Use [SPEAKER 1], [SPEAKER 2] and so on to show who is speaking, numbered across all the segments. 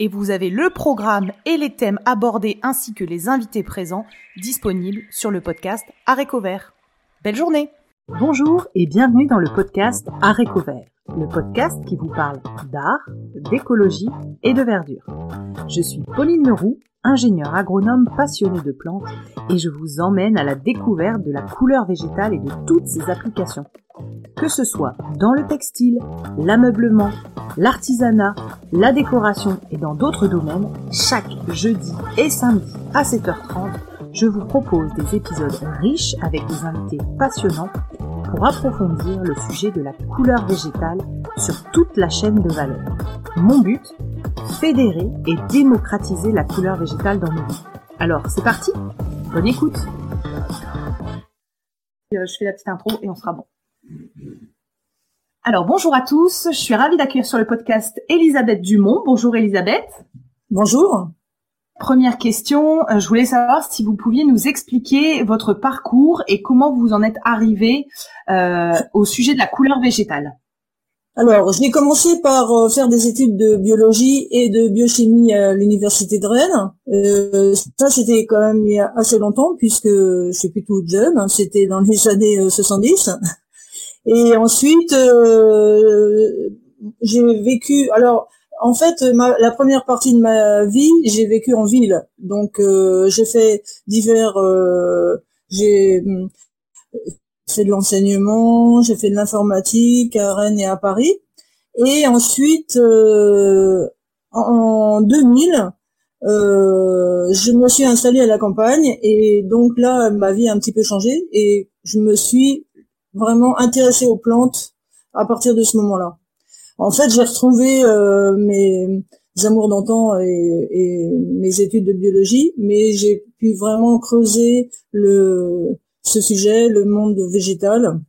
[SPEAKER 1] et vous avez le programme et les thèmes abordés ainsi que les invités présents disponibles sur le podcast Aréco Vert. Belle journée Bonjour et bienvenue dans le podcast Aréco Vert, le podcast qui vous parle d'art, d'écologie et de verdure. Je suis Pauline Leroux, ingénieure agronome passionnée de plantes et je vous emmène à la découverte de la couleur végétale et de toutes ses applications. Que ce soit dans le textile, l'ameublement, l'artisanat, la décoration et dans d'autres domaines, chaque jeudi et samedi à 7h30, je vous propose des épisodes riches avec des invités passionnants pour approfondir le sujet de la couleur végétale sur toute la chaîne de valeur. Mon but Fédérer et démocratiser la couleur végétale dans nos vies. Alors, c'est parti? Bonne écoute euh, Je fais la petite intro et on sera bon. Alors bonjour à tous, je suis ravie d'accueillir sur le podcast Elisabeth Dumont. Bonjour Elisabeth.
[SPEAKER 2] Bonjour.
[SPEAKER 1] Première question, euh, je voulais savoir si vous pouviez nous expliquer votre parcours et comment vous en êtes arrivé euh, au sujet de la couleur végétale.
[SPEAKER 2] Alors, j'ai commencé par euh, faire des études de biologie et de biochimie à l'université de Rennes. Euh, ça, c'était quand même il y a assez longtemps puisque je suis plutôt jeune. Hein, c'était dans les années 70. Et ensuite, euh, j'ai vécu. Alors, en fait, la première partie de ma vie, j'ai vécu en ville. Donc, euh, j'ai fait divers. Euh, j'ai fait de l'enseignement, j'ai fait de l'informatique à Rennes et à Paris. Et ensuite, en 2000, je me suis installée à la campagne et donc là, ma vie a un petit peu changé et je me suis vraiment intéressée aux plantes à partir de ce moment-là. En fait, j'ai retrouvé euh, mes amours d'antan et, mes études de biologie, mais j'ai pu vraiment creuser le, ce sujet, le monde végétal,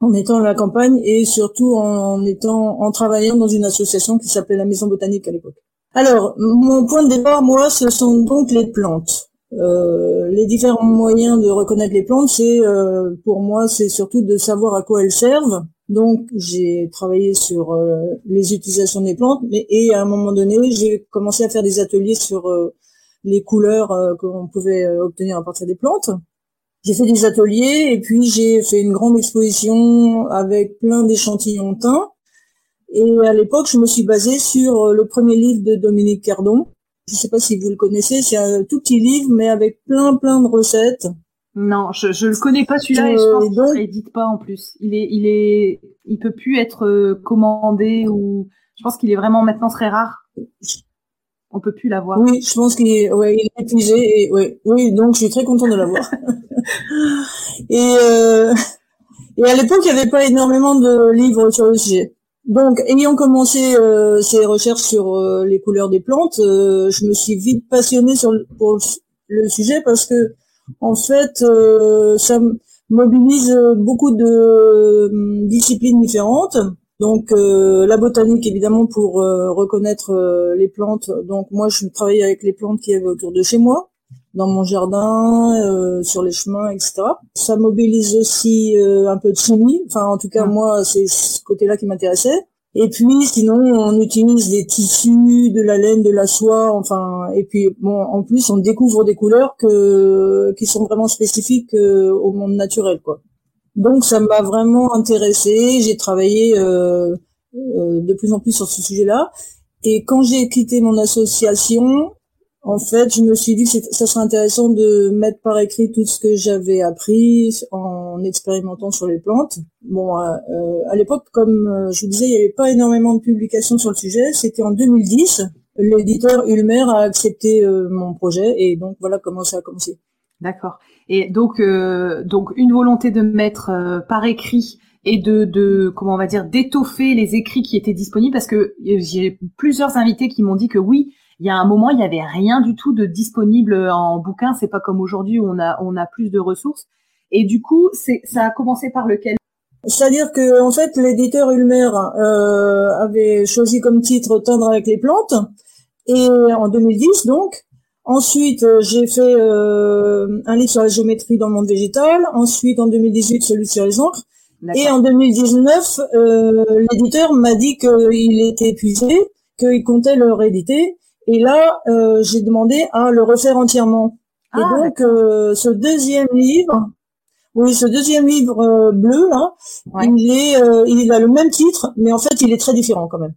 [SPEAKER 2] en étant à la campagne et surtout en étant en travaillant dans une association qui s'appelait la Maison botanique à l'époque. Alors, mon point de départ, moi, ce sont donc les plantes. Euh, les différents moyens de reconnaître les plantes, c'est euh, pour moi, c'est surtout de savoir à quoi elles servent. Donc, j'ai travaillé sur euh, les utilisations des plantes, mais et à un moment donné, j'ai commencé à faire des ateliers sur les couleurs qu'on pouvait obtenir à partir des plantes. J'ai fait des ateliers et puis j'ai fait une grande exposition avec plein d'échantillons teints. Et à l'époque, je me suis basée sur le premier livre de Dominique Cardon, je ne sais pas si vous le connaissez, c'est un tout petit livre, mais avec plein plein de recettes.
[SPEAKER 1] Non, je, je le connais pas celui-là et je pense qu'il n'édite pas en plus. Il est, il est, il peut plus être euh, commandé ou je pense qu'il est vraiment maintenant très rare. On peut plus l'avoir.
[SPEAKER 2] Oui, je pense qu'il est, ouais, il est épuisé et ouais, oui, donc je suis très content de l'avoir. et euh, et à l'époque, il n'y avait pas énormément de livres sur le sujet. Donc, ayant commencé euh, ces recherches sur euh, les couleurs des plantes, euh, je me suis vite passionnée sur le, pour le sujet parce que, en fait, ça mobilise beaucoup de disciplines différentes. Donc, la botanique, évidemment, pour reconnaître les plantes. Donc, moi, je travaille avec les plantes qui y avait autour de chez moi dans mon jardin, euh, sur les chemins, etc. Ça mobilise aussi euh, un peu de chimie. Enfin, en tout cas, moi, c'est ce côté-là qui m'intéressait. Et puis, sinon, on utilise des tissus, de la laine, de la soie, enfin, et puis, bon, en plus, on découvre des couleurs que, qui sont vraiment spécifiques euh, au monde naturel, quoi. Donc, ça m'a vraiment intéressé. J'ai travaillé de plus en plus sur ce sujet-là. Et quand j'ai quitté mon association, en fait, je me suis dit que ça serait intéressant de mettre par écrit tout ce que j'avais appris en expérimentant sur les plantes. Bon, euh, euh, à l'époque, comme euh, je vous disais, il n'y avait pas énormément de publications sur le sujet. C'était en 2010. L'éditeur Ulmer a accepté mon projet et donc voilà comment ça a commencé.
[SPEAKER 1] D'accord. Et donc, donc une volonté de mettre par écrit et de, de comment on va dire d'étoffer les écrits qui étaient disponibles parce que j'ai plusieurs invités qui m'ont dit que oui il y a un moment, il y avait rien du tout de disponible en bouquin. C'est pas comme aujourd'hui où on a on a plus de ressources. Et du coup, c'est ça a commencé par lequel?
[SPEAKER 2] C'est-à-dire que en fait, l'éditeur Ulmer euh, avait choisi comme titre Tendre avec les plantes, et en 2010 donc. Ensuite, euh, j'ai fait euh, un livre sur la géométrie dans le monde végétal. Ensuite, en 2018, celui sur les encres. Et en 2019, euh, l'éditeur m'a dit qu'il était épuisé, qu'il comptait le rééditer. Et là, euh, j'ai demandé à le refaire entièrement. et ah, donc, euh, ce deuxième livre, oui, ce deuxième livre euh, bleu là, il est, il a le même titre, mais en fait, il est très différent quand même.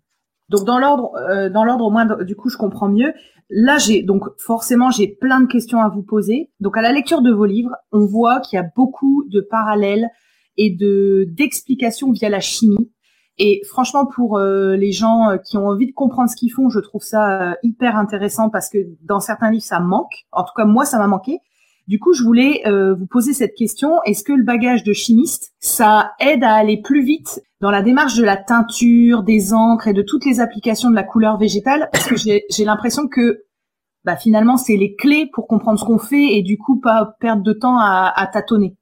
[SPEAKER 1] Donc dans l'ordre, dans l'ordre au moins, du coup, je comprends mieux. Là, j'ai donc forcément j'ai plein de questions à vous poser. Donc à la lecture de vos livres, on voit qu'il y a beaucoup de parallèles et de d'explications via la chimie et franchement, pour euh, les gens euh, qui ont envie de comprendre ce qu'ils font, je trouve ça euh, hyper intéressant parce que dans certains livres, ça manque. En tout cas, moi, ça m'a manqué. Du coup, je voulais vous poser cette question. Est-ce que le bagage de chimiste, ça aide à aller plus vite dans la démarche de la teinture, des encres et de toutes les applications de la couleur végétale? Parce que j'ai l'impression que bah, finalement, c'est les clés pour comprendre ce qu'on fait et du coup, pas perdre de temps à, à tâtonner.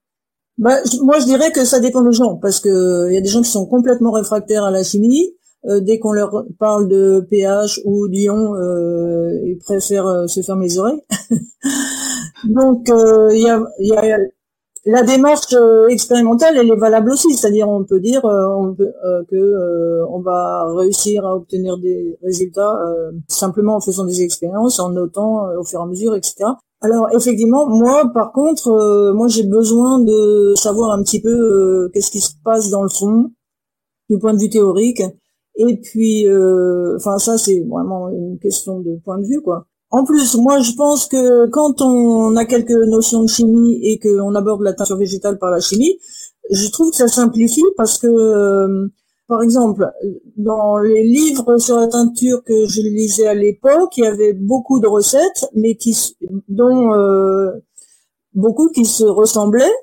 [SPEAKER 2] Bah, moi, je dirais que ça dépend des gens, parce que il y a des gens qui sont complètement réfractaires à la chimie. Euh, dès qu'on leur parle de pH ou d'ion, euh, ils préfèrent euh, se fermer les oreilles. Donc, euh, il y a, y, a, la démarche expérimentale, elle est valable aussi. C'est-à-dire, on peut dire on peut, que on va réussir à obtenir des résultats simplement en faisant des expériences, en notant au fur et à mesure, etc. Alors effectivement, moi par contre, euh, moi j'ai besoin de savoir un petit peu euh, qu'est-ce qui se passe dans le fond du point de vue théorique. Et puis, euh, enfin ça c'est vraiment une question de point de vue quoi. En plus, moi je pense que quand on a quelques notions de chimie et qu'on aborde la teinture végétale par la chimie, je trouve que ça simplifie parce que par exemple, dans les livres sur la teinture que je lisais à l'époque, il y avait beaucoup de recettes, mais qui, dont euh, beaucoup qui se ressemblaient.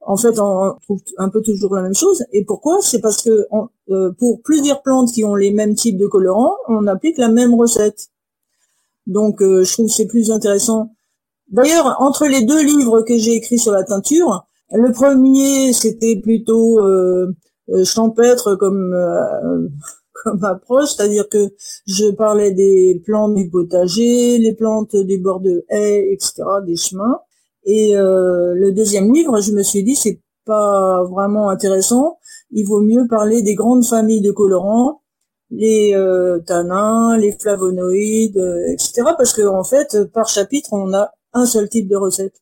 [SPEAKER 2] En fait, on trouve un peu toujours la même chose. Et pourquoi? C'est parce que euh, pour plusieurs plantes qui ont les mêmes types de colorants, on applique la même recette. Donc, euh, je trouve que c'est plus intéressant. D'ailleurs, entre les deux livres que j'ai écrits sur la teinture, le premier, c'était plutôt euh, champêtre comme euh, comme approche, c'est-à-dire que je parlais des plantes du potager, les plantes des bords de haies, etc., des chemins. Et euh, le deuxième livre, je me suis dit, c'est pas vraiment intéressant. Il vaut mieux parler des grandes familles de colorants, les tanins, les flavonoïdes, etc. Parce que en fait, par chapitre, on a un seul type de recette.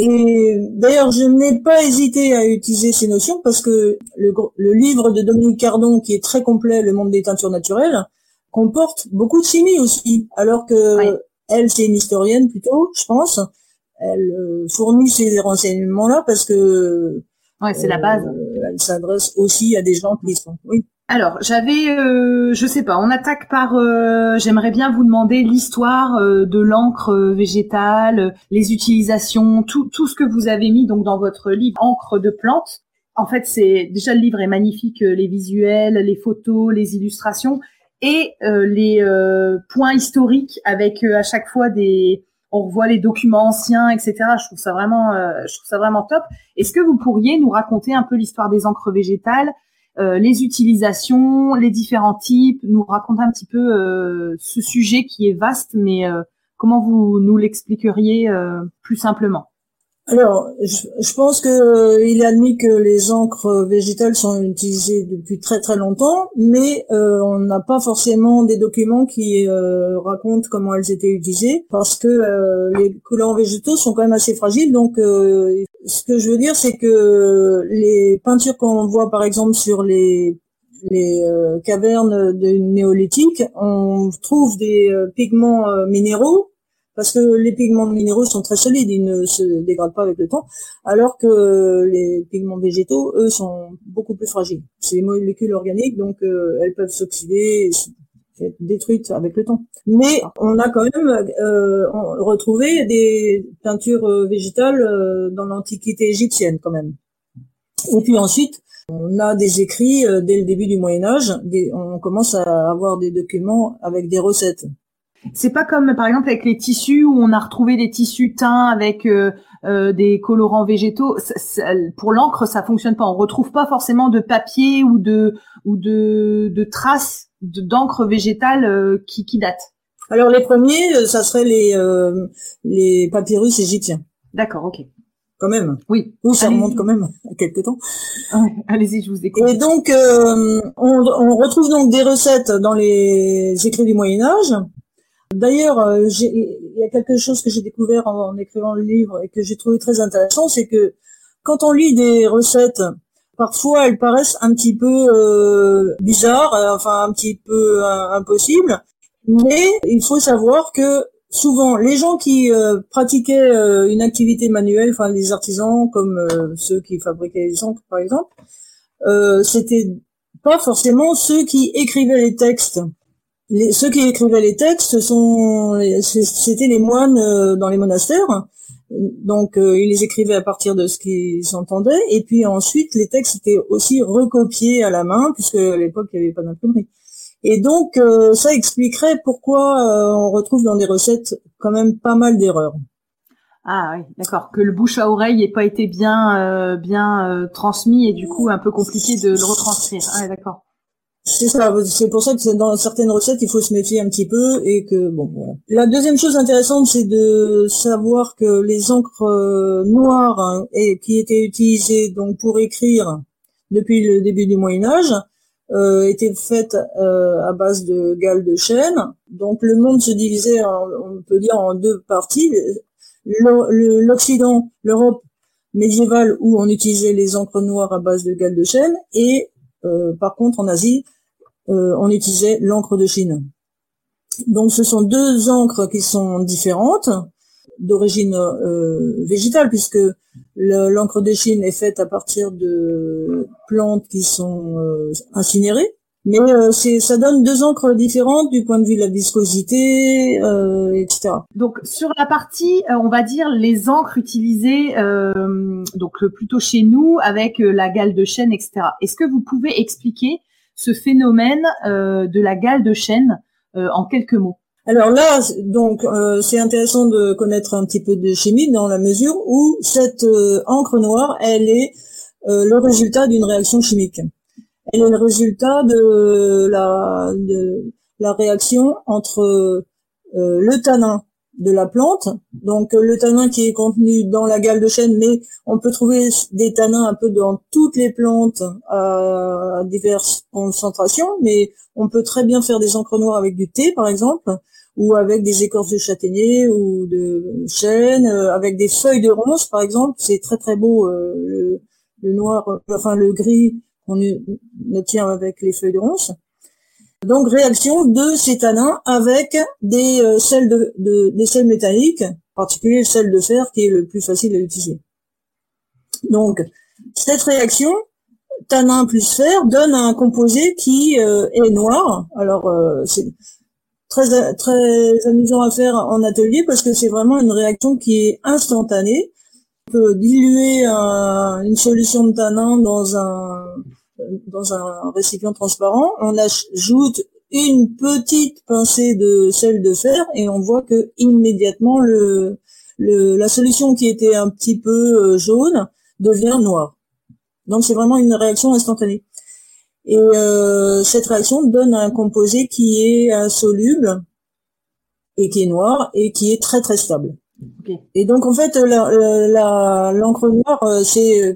[SPEAKER 2] Et d'ailleurs, je n'ai pas hésité à utiliser ces notions parce que le, livre de Dominique Cardon, qui est très complet, Le monde des teintures naturelles, comporte beaucoup de chimie aussi, alors que elle, c'est une historienne plutôt, je pense. Elle euh, fournit ces renseignements-là parce que
[SPEAKER 1] ouais, c'est la base.
[SPEAKER 2] Euh, s'adresse aussi à des gens qui sont.
[SPEAKER 1] Alors, j'avais, euh, je sais pas, on attaque par, euh, j'aimerais bien vous demander l'histoire euh, de l'encre végétale, les utilisations, tout, tout ce que vous avez mis donc dans votre livre Encre de plantes. En fait, c'est déjà le livre est magnifique, les visuels, les photos, les illustrations et les points historiques avec à chaque fois des, on revoit les documents anciens, etc. Je trouve ça vraiment, je trouve ça vraiment top. Est-ce que vous pourriez nous raconter un peu l'histoire des encres végétales? Euh, les utilisations, les différents types, nous raconter un petit peu euh, ce sujet qui est vaste, mais euh, comment vous nous l'expliqueriez plus simplement?
[SPEAKER 2] Alors, je, pense que il est admis que les encres végétales sont utilisées depuis très très longtemps, mais on n'a pas forcément des documents qui racontent comment elles étaient utilisées, parce que les couleurs végétaux sont quand même assez fragiles, donc ce que je veux dire, c'est que les peintures qu'on voit par exemple sur les les euh, cavernes de néolithique, on trouve des euh, pigments euh, minéraux parce que les pigments minéraux sont très solides, ils ne se dégradent pas avec le temps, alors que les pigments végétaux, eux, sont beaucoup plus fragiles. C'est des molécules organiques, donc elles peuvent s'oxyder, être détruite avec le temps. Mais on a quand même euh, retrouvé des peintures euh, végétales euh, dans l'Antiquité égyptienne quand même. Et puis ensuite, on a des écrits dès le début du Moyen Âge. on commence à avoir des documents avec des recettes.
[SPEAKER 1] C'est pas comme par exemple avec les tissus où on a retrouvé des tissus teints avec euh, euh, des colorants végétaux. pour l'encre, ça fonctionne pas. On retrouve pas forcément de papier ou de ou de, de traces d'encre végétale euh, qui, qui datent.
[SPEAKER 2] Alors les premiers, ça serait les les papyrus égyptiens.
[SPEAKER 1] D'accord, ok.
[SPEAKER 2] Quand même.
[SPEAKER 1] Oui.
[SPEAKER 2] Ou ça remonte quand même à quelques temps.
[SPEAKER 1] Allez-y, je vous écoute.
[SPEAKER 2] Et donc, on, on retrouve donc des recettes dans les écrits du Moyen Âge D'ailleurs, euh, il y a quelque chose que j'ai découvert en, écrivant le livre et que j'ai trouvé très intéressant, c'est que quand on lit des recettes, parfois elles paraissent un petit peu euh, bizarres, euh, enfin un petit peu impossibles, mais il faut savoir que souvent les gens qui pratiquaient une activité manuelle, enfin les artisans comme ceux qui fabriquaient les encres par exemple, c'était pas forcément ceux qui écrivaient les textes ceux qui écrivaient les textes sont, c'était les moines euh, dans les monastères. Donc euh, ils les écrivaient à partir de ce qu'ils entendaient, et puis ensuite les textes étaient aussi recopiés à la main, puisque à l'époque il n'y avait pas d'imprimerie. Et donc euh, ça expliquerait pourquoi on retrouve dans des recettes quand même pas mal d'erreurs.
[SPEAKER 1] Ah oui, d'accord. Que le bouche à oreille n'ait pas été bien bien transmis et du coup un peu compliqué de le retranscrire. Ah d'accord.
[SPEAKER 2] C'est ça, c'est pour ça que dans certaines recettes, il faut se méfier un petit peu et que bon. Voilà. La deuxième chose intéressante, c'est de savoir que les encres euh, noires hein, et qui étaient utilisées donc pour écrire depuis le début du Moyen Âge euh, étaient faites euh, à base de galles de chêne. Donc le monde se divisait, on peut dire, en deux parties. L'Occident, l'Europe médiévale où on utilisait les encres noires à base de galles de chêne et par contre en Asie euh, on utilisait l'encre de Chine. Donc ce sont deux encres qui sont différentes, d'origine euh, végétale, puisque l'encre de Chine est faite à partir de plantes qui sont euh, incinérées. Mais ça donne deux encres différentes du point de vue de la viscosité, etc.
[SPEAKER 1] Donc sur la partie, on va dire les encres utilisées, donc plutôt chez nous avec la gale de chêne, etc. Est-ce que vous pouvez expliquer ce phénomène euh, de la gale de chêne euh, en quelques mots
[SPEAKER 2] alors là, donc, euh, c'est intéressant de connaître un petit peu de chimie dans la mesure où cette encre noire, elle est le résultat d'une réaction chimique. Elle est le résultat de la, de la réaction entre le tanin de la plante. Donc le tanin qui est contenu dans la gale de chêne, mais on peut trouver des tanins un peu dans toutes les plantes à diverses concentrations, mais on peut très bien faire des encres noires avec du thé par exemple, ou avec des écorces de châtaignier ou de chêne, euh, avec des feuilles de ronce par exemple, c'est très très beau euh, le, noir, enfin le gris qu'on obtient avec les feuilles de ronce. Donc réaction de ces tanins avec des euh, sels de, sels métalliques, en particulier le sel de fer qui est le plus facile à utiliser. Donc cette réaction tanin plus fer donne un composé qui euh, est noir. Alors euh, c'est très très amusant à faire en atelier parce que c'est vraiment une réaction qui est instantanée. On peut diluer une solution de tanin dans un dans un récipient transparent, on ajoute une petite pincée de sel de fer et on voit que immédiatement le, la solution qui était un petit peu euh, jaune devient noire. Donc c'est vraiment une réaction instantanée. Et euh, cette réaction donne un composé qui est insoluble et qui est noir et qui est très très stable. Et donc en fait l'encre noire euh, c'est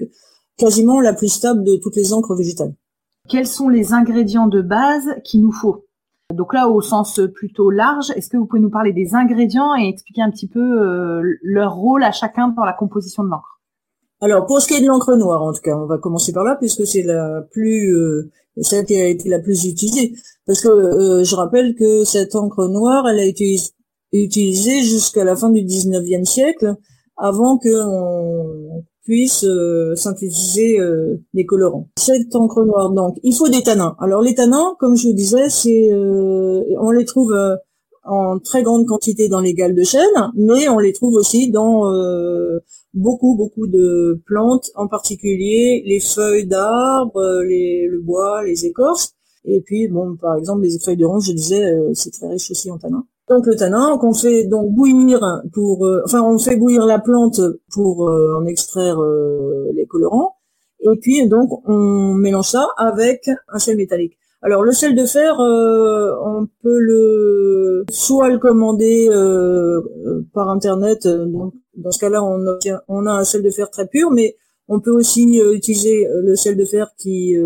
[SPEAKER 2] quasiment la plus stable de toutes les encres végétales.
[SPEAKER 1] Quels sont les ingrédients de base qu'il nous faut? Donc là, au sens plutôt large, est-ce que vous pouvez nous parler des ingrédients et expliquer un petit peu euh, leur rôle à chacun dans la composition de l'encre?
[SPEAKER 2] Alors, pour ce qui est de l'encre noire, en tout cas, on va commencer par là puisque c'est la plus, euh, celle qui a été la plus utilisée. Parce que euh, je rappelle que cette encre noire, elle a été utilisée jusqu'à la fin du 19e siècle, avant que on puisse euh, synthétiser euh, des colorants. Cette encre noire, donc, il faut des tanins. Alors les tanins, comme je vous disais, c'est, euh, on les trouve en très grande quantité dans les galles de chêne, mais on les trouve aussi dans beaucoup beaucoup de plantes, en particulier les feuilles d'arbres, le bois, les écorces. Et puis bon, par exemple, les feuilles de ronce, je disais, c'est très riche aussi en tanins. Donc le tanin qu'on fait donc bouillir pour, euh, enfin on fait bouillir la plante pour euh, en extraire les colorants. Et puis donc on mélange ça avec un sel métallique. Alors le sel de fer, on peut le soit le commander par internet. Donc dans ce cas-là, on obtient, on a un sel de fer très pur, mais on peut aussi utiliser le sel de fer qui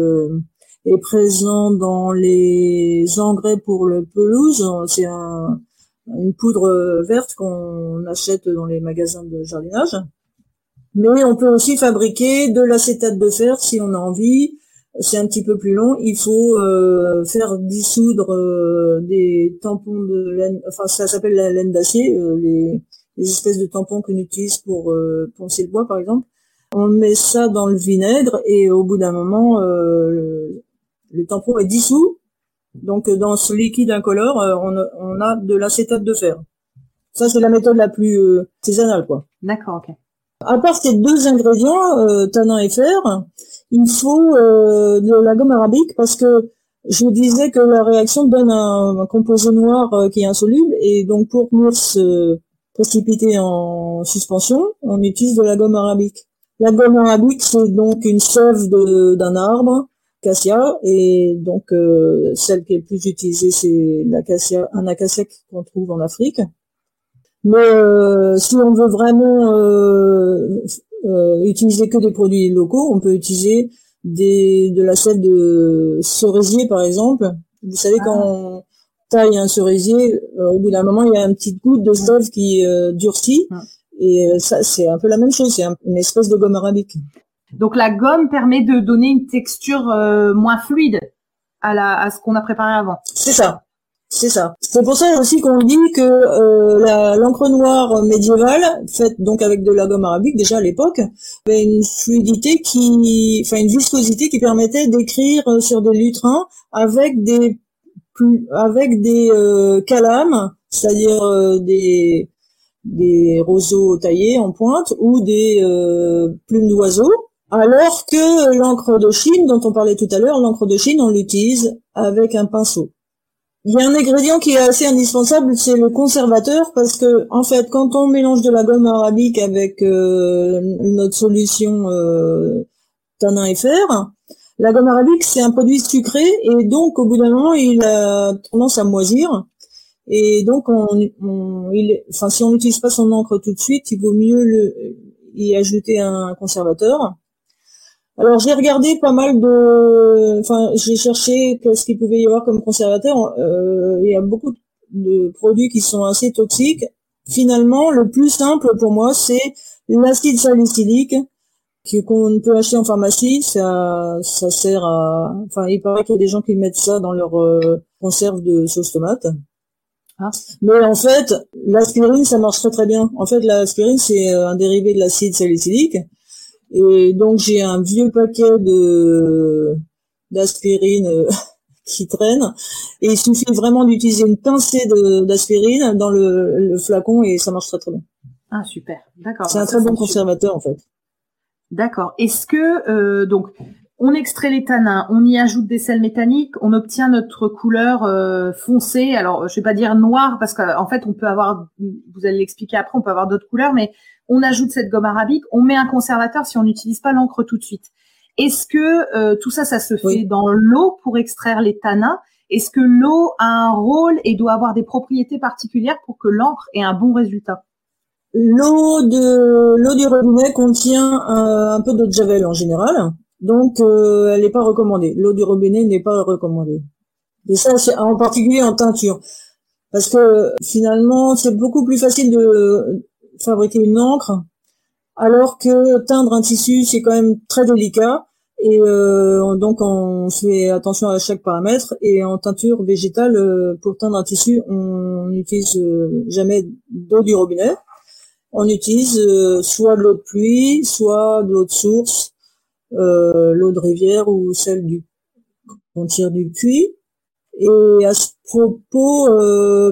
[SPEAKER 2] est présent dans les engrais pour le pelouse. C'est un, une poudre verte qu'on achète dans les magasins de jardinage. Mais on peut aussi fabriquer de l'acétate de fer si on a envie. C'est un petit peu plus long. Il faut euh, faire dissoudre euh, des tampons de laine. Enfin, ça s'appelle la laine d'acier, euh, les, les, espèces de tampons qu'on utilise pour poncer le bois, par exemple. On met ça dans le vinaigre et au bout d'un moment, le tampon est dissous. Donc dans ce liquide incolore, euh, on, a de l'acétate de fer. Ça c'est la méthode la plus euh, artisanale quoi.
[SPEAKER 1] D'accord, ok.
[SPEAKER 2] À part ces deux ingrédients, euh, tanin et fer, il faut de la gomme arabique parce que je vous disais que la réaction donne un, composé noir qui est insoluble et donc pour venir se précipiter en suspension, on utilise de la gomme arabique. La gomme arabique, c'est donc une sève d'un arbre acacia et donc euh, celle qui est le plus utilisée c'est l'acacia un acacia qu'on trouve en Afrique mais euh, si on veut vraiment euh, utiliser que des produits locaux on peut utiliser des de la sève de cerisier par exemple vous savez quand ah. on taille un cerisier au bout d'un moment il y a une petite goutte de sève qui durcit ah. et ça c'est un peu la même chose c'est une espèce de gomme arabique
[SPEAKER 1] donc la gomme permet de donner une texture euh, moins fluide à, la, à ce qu'on a préparé avant.
[SPEAKER 2] C'est ça. C'est ça. C'est pour ça aussi qu'on dit que euh, l'encre noire médiévale, faite donc avec de la gomme arabique déjà à l'époque, avait une fluidité qui, enfin une viscosité qui permettait d'écrire sur des lutrins avec des avec des euh, calames, c'est-à-dire euh, des des roseaux taillés en pointe ou des plumes d'oiseaux alors que l'encre de Chine, dont on parlait tout à l'heure, l'encre de Chine, on l'utilise avec un pinceau. Il y a un ingrédient qui est assez indispensable, c'est le conservateur, parce que en fait, quand on mélange de la gomme arabique avec euh, notre solution euh, tanin et fer, la gomme arabique c'est un produit sucré et donc au bout d'un moment il a tendance à moisir. Et donc, on, enfin, si on n'utilise pas son encre tout de suite, il vaut mieux y ajouter un conservateur. Alors j'ai regardé pas mal de, enfin j'ai cherché ce qu'il pouvait y avoir comme conservateur. Euh, il y a beaucoup de produits qui sont assez toxiques. Finalement, le plus simple pour moi, c'est l'acide salicylique qu'on peut acheter en pharmacie. Ça, ça sert à, enfin il paraît qu'il y a des gens qui mettent ça dans leur euh, conserve de sauce tomate. Ah. Mais en fait, l'aspirine, ça marche très très bien. En fait, l'aspirine, c'est un dérivé de l'acide salicylique. Et donc j'ai un vieux paquet de d'aspirine euh, qui traîne. Et il suffit vraiment d'utiliser une pincée d'aspirine dans le, flacon et ça marche très très bien.
[SPEAKER 1] Ah super, d'accord.
[SPEAKER 2] C'est un très bon conservateur en fait.
[SPEAKER 1] D'accord. Est-ce que euh, donc on extrait les tanins, on y ajoute des sels métalliques, on obtient notre couleur euh, foncée. Alors je vais pas dire noire parce qu'en fait on peut avoir, vous allez l'expliquer après, on peut avoir d'autres couleurs, mais on ajoute cette gomme arabique, on met un conservateur si on n'utilise pas l'encre tout de suite. Est-ce que euh, tout ça, ça se fait dans l'eau pour extraire les tanins? Est-ce que l'eau a un rôle et doit avoir des propriétés particulières pour que l'encre ait un bon résultat?
[SPEAKER 2] L'eau de l'eau du robinet contient euh, un peu d'eau de javel en général, donc euh, elle n'est pas recommandée. L'eau du robinet n'est pas recommandée. Et ça, c'est en particulier en teinture, parce que finalement, c'est beaucoup plus facile de fabriquer une encre, alors que teindre un tissu, c'est quand même très délicat. Et euh, donc on fait attention à chaque paramètre. Et en teinture végétale, euh, pour teindre un tissu, on n'utilise euh, jamais d'eau du robinet. On utilise soit de l'eau de pluie, soit de l'eau de source, l'eau de rivière ou celle du qu'on tire du puits. Et à ce propos,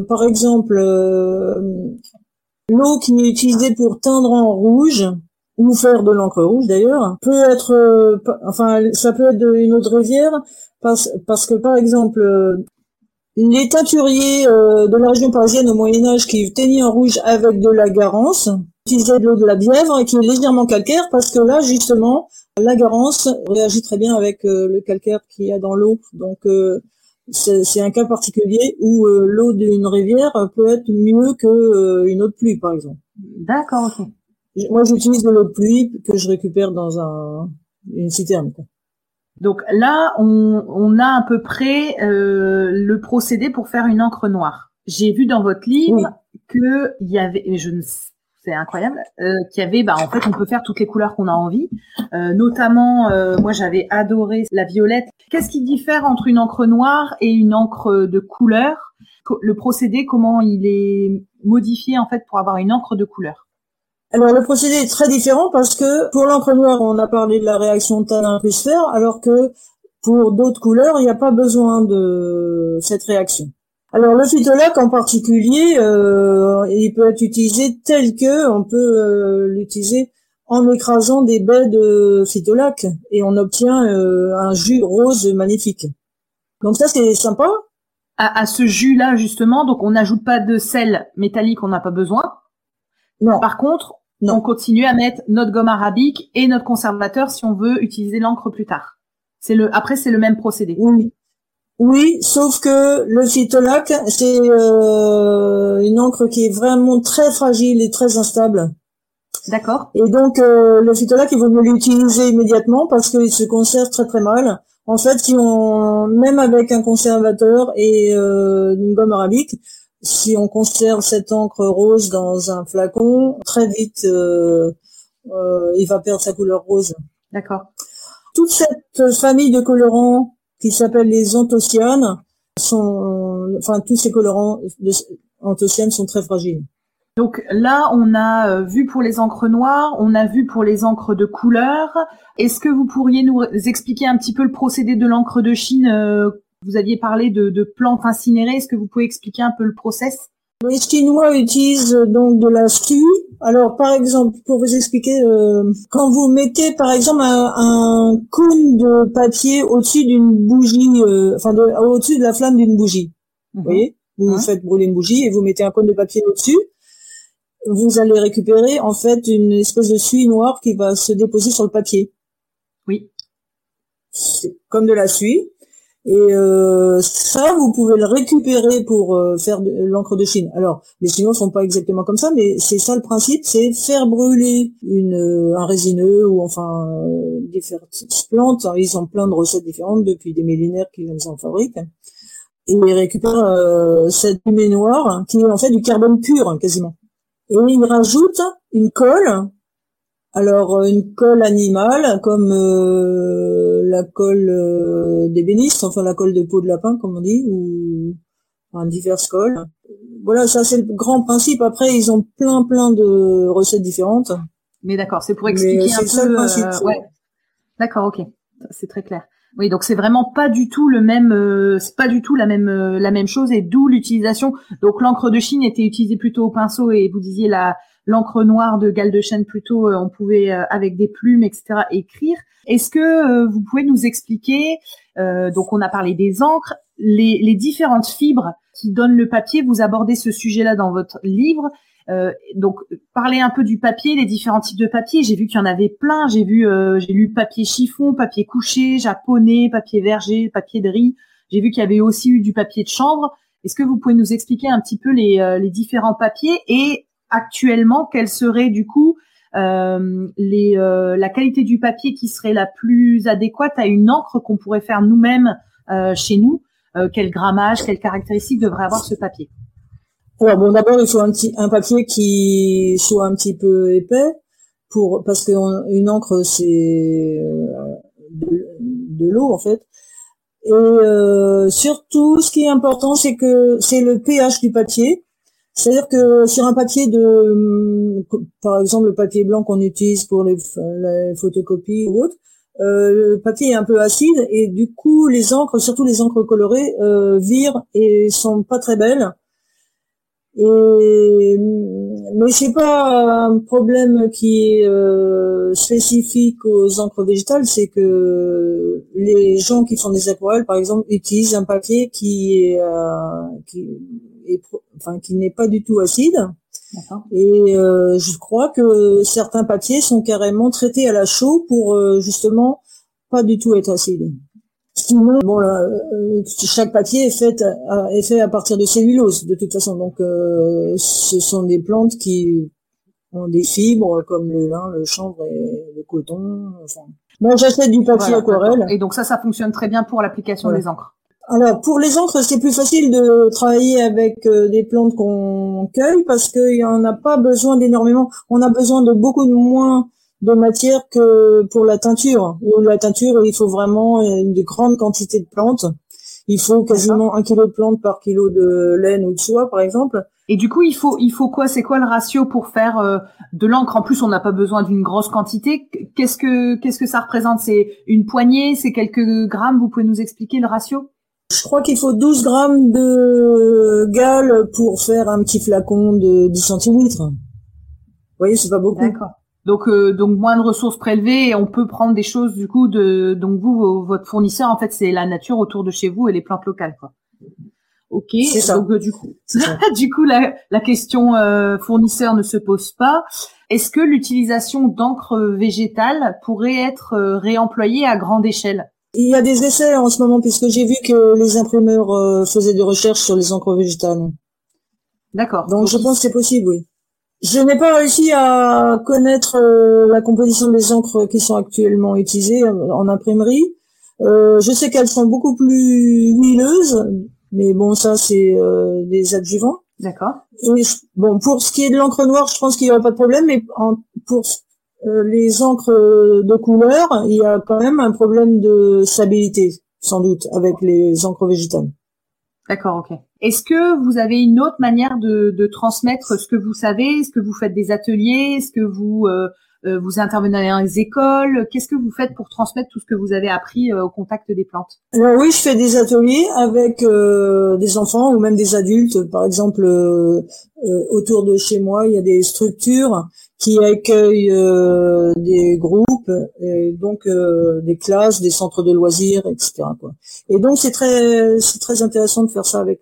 [SPEAKER 2] par exemple, L'eau qui est utilisée pour teindre en rouge, ou faire de l'encre rouge d'ailleurs, peut être, euh, enfin, ça peut être une eau de rivière, parce, que par exemple, euh, les teinturiers euh, de la région parisienne au Moyen Âge qui teignaient en rouge avec de la garance utilisaient de l'eau de la Bièvre et qui est légèrement calcaire parce que là justement la garance réagit très bien avec le calcaire qu'il y a dans l'eau. Donc c'est un cas particulier où l'eau d'une rivière peut être mieux que une eau de pluie par exemple.
[SPEAKER 1] D'accord, ok.
[SPEAKER 2] Moi j'utilise de l'eau de pluie que je récupère dans un, une citerne. Quoi.
[SPEAKER 1] Donc là, on, a à peu près euh, le procédé pour faire une encre noire. J'ai vu dans votre livre que il y avait, je ne c'est incroyable, euh, qu'il y avait, bah en fait, on peut faire toutes les couleurs qu'on a envie. Euh, notamment, euh, moi, j'avais adoré la violette. Qu'est-ce qui diffère entre une encre noire et une encre de couleur? Le procédé, comment il est modifié en fait pour avoir une encre de couleur?
[SPEAKER 2] Alors le procédé est très différent parce que pour l'encre noire, on a parlé de la réaction tannin plus alors que pour d'autres couleurs, il n'y a pas besoin de cette réaction. Alors le phytolac en particulier, euh, il peut être utilisé tel que on peut euh, l'utiliser en écrasant des baies de phytolac et on obtient euh, un jus rose magnifique. Donc ça c'est sympa.
[SPEAKER 1] À, à ce jus-là justement, donc on n'ajoute pas de sel métallique, on n'a pas besoin. Non. Par contre, on continue à mettre notre gomme arabique et notre conservateur si on veut utiliser l'encre plus tard. C'est le après c'est le même procédé.
[SPEAKER 2] Oui. Oui, sauf que le phytolac, c'est euh, une encre qui est vraiment très fragile et très instable.
[SPEAKER 1] D'accord.
[SPEAKER 2] Et donc euh, le phytolac, il vaut mieux l'utiliser immédiatement parce qu'il se conserve très très mal. En fait, si on même avec un conservateur et euh, une gomme arabique, si on conserve cette encre rose dans un flacon, très vite, euh, euh, il va perdre sa couleur rose.
[SPEAKER 1] D'accord.
[SPEAKER 2] Toute cette famille de colorants qui s'appelle les anthocyanes sont, enfin tous ces colorants de, anthocyanes sont très fragiles.
[SPEAKER 1] Donc là, on a euh, vu pour les encres noires, on a vu pour les encres de couleur. Est-ce que vous pourriez nous expliquer un petit peu le procédé de l'encre de Chine vous aviez parlé de, plantes incinérées. Est-ce que vous pouvez expliquer un peu le process?
[SPEAKER 2] Les Chinois utilisent euh, donc de la scie. Alors, par exemple, pour vous expliquer, euh, quand vous mettez, par exemple, un, un cône de papier au-dessus d'une bougie, euh, enfin, au-dessus de la flamme d'une bougie, vous mhm. voyez, vous hein faites brûler une bougie et vous mettez un cône de papier au-dessus, vous allez récupérer en fait une espèce de suie noire qui va se déposer sur le papier.
[SPEAKER 1] Oui.
[SPEAKER 2] C'est comme de la suie. Et euh, ça, vous pouvez le récupérer pour euh, faire de l'encre de Chine. Alors, les Chinois font pas exactement comme ça, mais c'est ça le principe, c'est faire brûler une, euh, un résineux ou enfin différentes plantes. Ils ont plein de recettes différentes depuis des millénaires qu'ils en fabriquent. Et ils récupèrent cette fumée noire qui est en fait du carbone pur quasiment. Et ils rajoutent une colle alors euh, une colle animale comme euh, la colle euh, d'ébéniste, enfin la colle de peau de lapin comme on dit, ou enfin, diverses colles. Voilà, ça c'est le grand principe. Après, ils ont plein plein de recettes différentes.
[SPEAKER 1] Mais d'accord, c'est pour expliquer un peu. Le principe, ouais. D'accord, ok, c'est très clair. Oui, donc c'est vraiment pas du tout le même, c'est pas du tout la même la même chose et d'où l'utilisation. Donc l'encre de Chine était utilisée plutôt au pinceau et vous disiez la l'encre noire de Gal de Chêne plutôt, euh, on pouvait euh, avec des plumes, etc. écrire. Est-ce que euh, vous pouvez nous expliquer, donc on a parlé des encres, les, différentes fibres qui donnent le papier, vous abordez ce sujet-là dans votre livre. donc, parlez un peu du papier, les différents types de papier. J'ai vu qu'il y en avait plein. J'ai vu, j'ai lu papier chiffon, papier couché, japonais, papier verger, papier de riz. J'ai vu qu'il y avait aussi eu du papier de chambre. Est-ce que vous pouvez nous expliquer un petit peu les, les différents papiers et actuellement, quelle serait du coup euh, les, euh, la qualité du papier qui serait la plus adéquate à une encre qu'on pourrait faire nous-mêmes euh, chez nous Quel grammage, quelles caractéristiques devrait avoir ce papier?
[SPEAKER 2] Bon, d'abord, il faut un, petit, un papier qui soit un petit peu épais pour parce qu'une encre c'est de, de l'eau en fait. Et surtout, ce qui est important, c'est que c'est le pH du papier. C'est-à-dire que sur un papier de, par exemple, le papier blanc qu'on utilise pour les, photocopies ou autre, euh, le papier est un peu acide et du coup les encres, surtout les encres colorées, euh, virent et sont pas très belles. Et mais c'est pas un problème qui est euh, spécifique aux encres végétales, c'est que les gens qui font des aquarelles, par exemple, utilisent un papier qui euh, qui est enfin qui n'est pas du tout acide. Et euh, je crois que certains papiers sont carrément traités à la chaux pour justement pas du tout être acides. Sinon, bon, euh, chaque papier est fait, à, est fait à partir de cellulose, de toute façon. Donc, euh, ce sont des plantes qui ont des fibres comme le lin, le chanvre et le coton. Enfin. Moi, j'achète du papier aquarelle.
[SPEAKER 1] Et donc ça, ça fonctionne très bien pour l'application des encres.
[SPEAKER 2] Alors, pour les encres, c'est plus facile de travailler avec euh, des plantes qu'on cueille parce qu'il n'y en a pas besoin d'énormément. On a besoin de beaucoup de moins de matière que pour la teinture. Ou la teinture, il faut vraiment une grande quantité de plantes. Il faut quasiment un kilo de plantes par kilo de laine ou de soie, par exemple.
[SPEAKER 1] Et du coup, il faut, il faut quoi? C'est quoi le ratio pour faire euh, de l'encre? En plus, on n'a pas besoin d'une grosse quantité. Qu'est-ce que, qu'est-ce que ça représente? C'est une poignée? C'est quelques grammes? Vous pouvez nous expliquer le ratio?
[SPEAKER 2] Je crois qu'il faut 12 grammes de gale pour faire un petit flacon de 10 centilitres. Vous voyez, c'est pas beaucoup.
[SPEAKER 1] D'accord. Donc, euh, donc moins de ressources prélevées et on peut prendre des choses du coup de donc vous votre fournisseur en fait c'est la nature autour de chez vous et les plantes locales quoi. Ok.
[SPEAKER 2] C'est ça.
[SPEAKER 1] Donc euh, du coup, du coup la, la question euh, fournisseur ne se pose pas. Est-ce que l'utilisation d'encre végétale pourrait être réemployée à grande échelle?
[SPEAKER 2] Il y a des essais en ce moment puisque j'ai vu que les imprimeurs faisaient des recherches sur les encres végétales.
[SPEAKER 1] D'accord.
[SPEAKER 2] Donc, Donc je pense que c'est possible, oui. Je n'ai pas réussi à connaître euh, la composition des encres qui sont actuellement utilisées euh, en imprimerie. Euh, je sais qu'elles sont beaucoup plus huileuses, mais bon, ça c'est des adjuvants.
[SPEAKER 1] D'accord.
[SPEAKER 2] bon, pour ce qui est de l'encre noire, je pense qu'il n'y aura pas de problème, mais pour les encres de couleur, il y a quand même un problème de stabilité, sans doute, avec les encres végétales.
[SPEAKER 1] D'accord, ok. Est-ce que vous avez une autre manière de, transmettre ce que vous savez? Est-ce que vous faites des ateliers? Est-ce que vous euh, euh, vous intervenez dans les écoles Qu'est-ce que vous faites pour transmettre tout ce que vous avez appris euh, au contact des plantes?
[SPEAKER 2] Alors oui, je fais des ateliers avec des enfants ou même des adultes. Par exemple, autour de chez moi, il y a des structures qui accueillent des groupes, et donc des classes, des centres de loisirs, etc. Quoi. Et donc c'est très c'est très intéressant de faire ça avec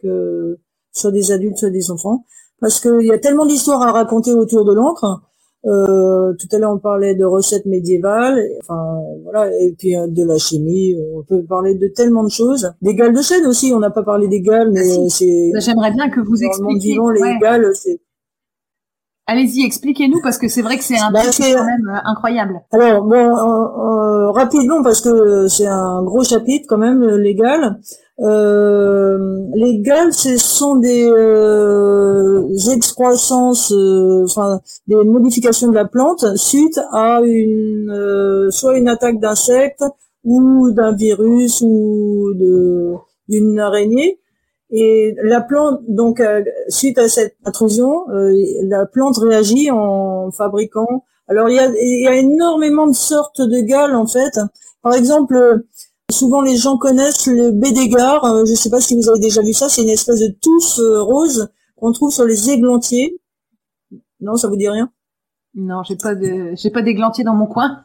[SPEAKER 2] soit des adultes, soit des enfants, parce qu'il y a tellement d'histoires à raconter autour de l'encre. Euh, tout à l'heure, on parlait de recettes médiévales, enfin voilà, et puis euh, de la chimie. On peut parler de tellement de choses. Des galles de chêne aussi. On n'a pas parlé des galles, mais ah, c'est.
[SPEAKER 1] Bah, j'aimerais bien que vous expliquiez.
[SPEAKER 2] les galles, c'est.
[SPEAKER 1] Allez-y, expliquez-nous parce que c'est vrai que c'est un bah, truc quand même euh, incroyable.
[SPEAKER 2] Alors bon, rapidement parce que c'est un gros chapitre quand même les galles. Euh, les galles, ce sont des euh, excroissances, euh, enfin des modifications de la plante suite à une euh, soit une attaque d'insectes ou d'un virus ou de d'une araignée. Et la plante, donc suite à cette intrusion, la plante réagit en fabriquant. Alors il y a, il y a énormément de sortes de galles en fait. Par exemple, Souvent, les gens connaissent le bédégard. Euh, je ne sais pas si vous avez déjà vu ça. C'est une espèce de touffe euh, rose qu'on trouve sur les églantiers. Non, ça vous dit rien?
[SPEAKER 1] Non, j'ai pas de, j'ai pas d'églantier dans mon coin.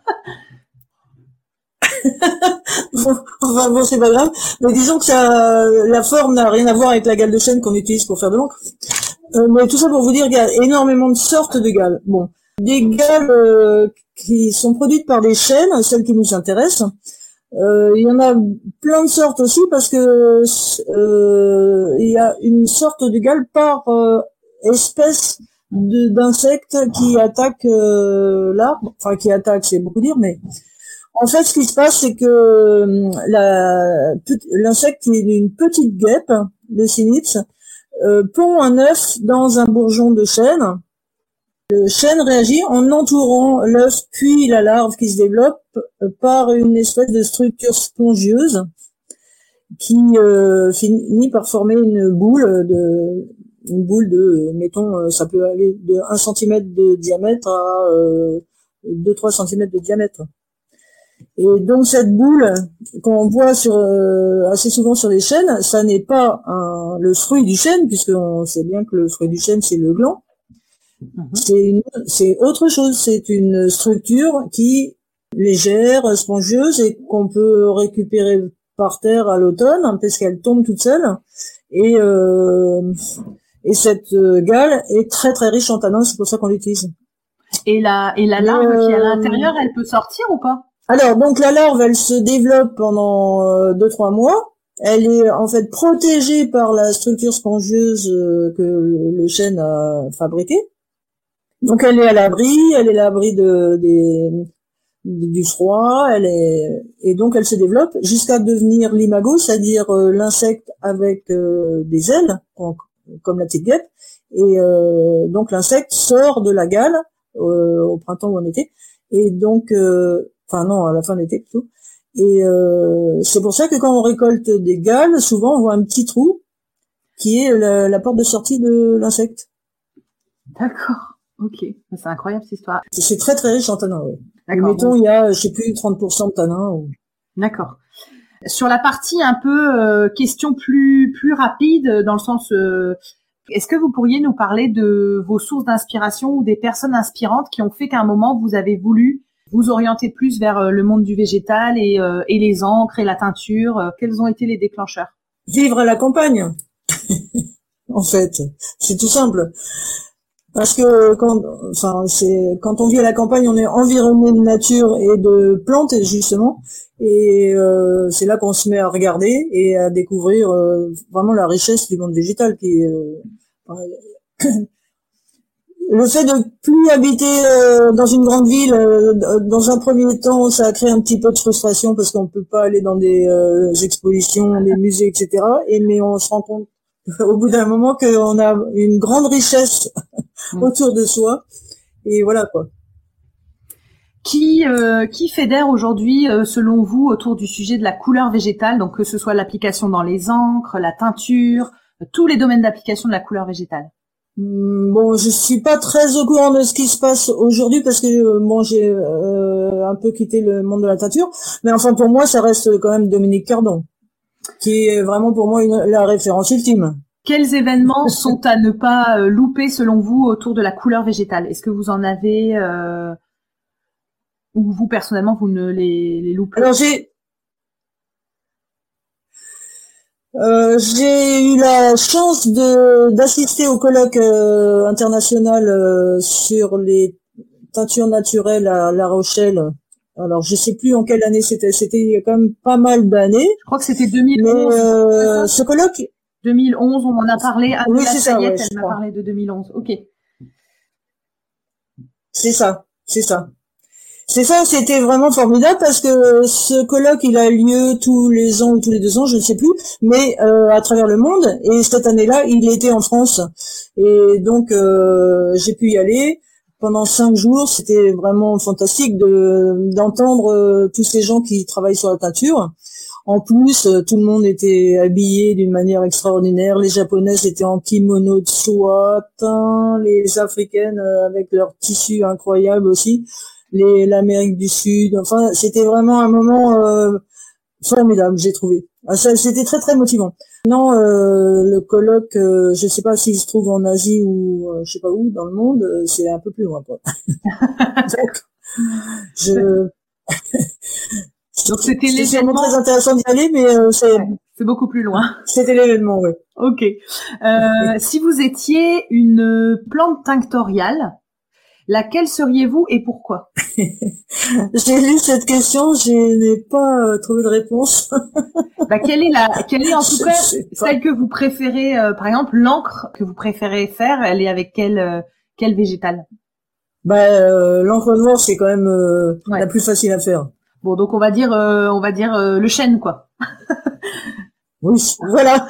[SPEAKER 2] enfin bon, c'est pas grave. Mais disons que ça, la forme n'a rien à voir avec la gale de chêne qu'on utilise pour faire de l'encre. Euh, mais tout ça pour vous dire qu'il y a énormément de sortes de galles. Bon, des galles qui sont produites par des chênes, celles qui nous intéressent. Euh, il y en a plein de sortes aussi parce que euh, il y a une sorte de gale par euh, espèce d'insectes qui attaquent l'arbre. Enfin, qui attaquent, c'est beaucoup dire, mais en fait, ce qui se passe, c'est que l'insecte qui est une petite guêpe, le cynips, pond un œuf dans un bourgeon de chêne le chêne réagit en entourant l'œuf puis la larve qui se développe euh, par une espèce de structure spongieuse qui euh, finit par former une boule de une boule de mettons euh, ça peut aller de 1 cm de diamètre à 2-3 cm de diamètre. Et donc cette boule qu'on voit sur, euh, assez souvent sur les chênes, ça n'est pas le fruit du chêne, puisqu'on sait bien que le fruit du chêne c'est le gland. Mhm. C'est autre chose, c'est une structure qui légère, spongieuse et qu'on peut récupérer par terre à l'automne hein, parce qu'elle tombe toute seule. Et, euh, et cette euh, gale est très très riche en tanins, c'est pour ça qu'on l'utilise.
[SPEAKER 1] Et la, et la larve qui est à l'intérieur, elle peut sortir ou pas?
[SPEAKER 2] Alors, donc la larve, elle se développe pendant euh, deux trois mois. Elle est en fait protégée par la structure spongieuse euh, que le chêne a fabriquée. Donc elle est à l'abri, elle est à l'abri de, du froid, elle est et donc elle se développe jusqu'à devenir l'imago, c'est-à-dire euh, l'insecte avec des ailes, comme la petite guêpe. Et donc l'insecte sort de la gale au printemps ou en été. Et donc Enfin non, à la fin de l'été plutôt. Et euh, c'est pour ça que quand on récolte des gales, souvent on voit un petit trou qui est la, porte de sortie de l'insecte.
[SPEAKER 1] D'accord. Ok. C'est incroyable cette histoire.
[SPEAKER 2] C'est très très riche en tanins, oui. Mettons, il y a, je sais plus, 30% de tanins.
[SPEAKER 1] D'accord. Sur la partie un peu euh, question plus plus rapide, dans le sens, euh, est-ce que vous pourriez nous parler de vos sources d'inspiration ou des personnes inspirantes qui ont fait qu'à un moment vous avez voulu vous orientez plus vers euh, le monde du végétal et, euh, et les encres et la teinture. Euh, quels ont été les déclencheurs?
[SPEAKER 2] Vivre à la campagne, en fait, c'est tout simple. Parce que quand, enfin, c'est quand on vit à la campagne, on est environné de nature et de plantes justement, et c'est là qu'on se met à regarder et à découvrir vraiment la richesse du monde végétal qui le fait de plus habiter euh, dans une grande ville, euh, dans un premier temps, ça a créé un petit peu de frustration parce qu'on peut pas aller dans des euh, expositions, des musées, etc. Et mais on se rend compte au bout d'un moment qu'on a une grande richesse mm. autour de soi. Et voilà quoi.
[SPEAKER 1] Qui, qui fédère aujourd'hui, selon vous, autour du sujet de la couleur végétale, donc que ce soit l'application dans les encres, la teinture, tous les domaines d'application de la couleur végétale
[SPEAKER 2] bon, je suis pas très au courant de ce qui se passe aujourd'hui parce que bon, j'ai euh, un peu quitté le monde de la teinture, mais enfin pour moi, ça reste quand même Dominique Cardon, qui est vraiment pour moi la référence ultime.
[SPEAKER 1] Quels événements sont à ne pas euh, louper selon vous autour de la couleur végétale? Est-ce que vous en avez euh, ou vous personnellement vous ne les, les loupez
[SPEAKER 2] Alors j'ai Euh, j'ai eu la chance de d'assister au colloque euh, international euh, sur les teintures naturelles à La Rochelle. Alors je sais plus en quelle année c'était, c'était quand même pas mal d'années.
[SPEAKER 1] Je crois que c'était 2011.
[SPEAKER 2] ce colloque
[SPEAKER 1] 2011, on m'en a parlé. à oui, c'est ça. elle m'a parlé de 2011. Ok.
[SPEAKER 2] C'est ça, c'est ça. C'est ça, c'était vraiment formidable parce que ce colloque, il a lieu tous les ans ou tous les deux ans, je ne sais plus, mais euh, à travers le monde. Et cette année-là, il était en France. Et donc, euh, j'ai pu y aller pendant cinq jours. C'était vraiment fantastique de d'entendre euh, tous ces gens qui travaillent sur la teinture. En plus, tout le monde était habillé d'une manière extraordinaire. Les japonaises étaient en kimono de soie, les africaines avec leurs tissus incroyables aussi l'Amérique du Sud. Enfin, c'était vraiment un moment euh, formidable, j'ai trouvé. Ah, c'était très très motivant. Non, euh, le colloque, euh, je sais pas s'il se trouve en Asie ou je sais pas où dans le monde, c'est un peu plus loin quoi. je
[SPEAKER 1] Donc c'était l'événement
[SPEAKER 2] très intéressant d'y aller, mais c'est
[SPEAKER 1] c'est beaucoup plus loin.
[SPEAKER 2] C'était l'événement, oui.
[SPEAKER 1] Ok. si vous étiez une plante tinctoriale, Laquelle seriez-vous et pourquoi?
[SPEAKER 2] J'ai lu cette question, je n'ai pas euh, trouvé de réponse.
[SPEAKER 1] bah, quelle est la, quelle est en tout cas celle que vous préférez, euh, par exemple, l'encre que vous préférez faire, elle est avec quel euh, quel végétal?
[SPEAKER 2] Bah, l'encre noire, c'est quand même la plus facile à faire.
[SPEAKER 1] Bon, donc on va dire, on va dire le chêne, quoi.
[SPEAKER 2] Oui, voilà.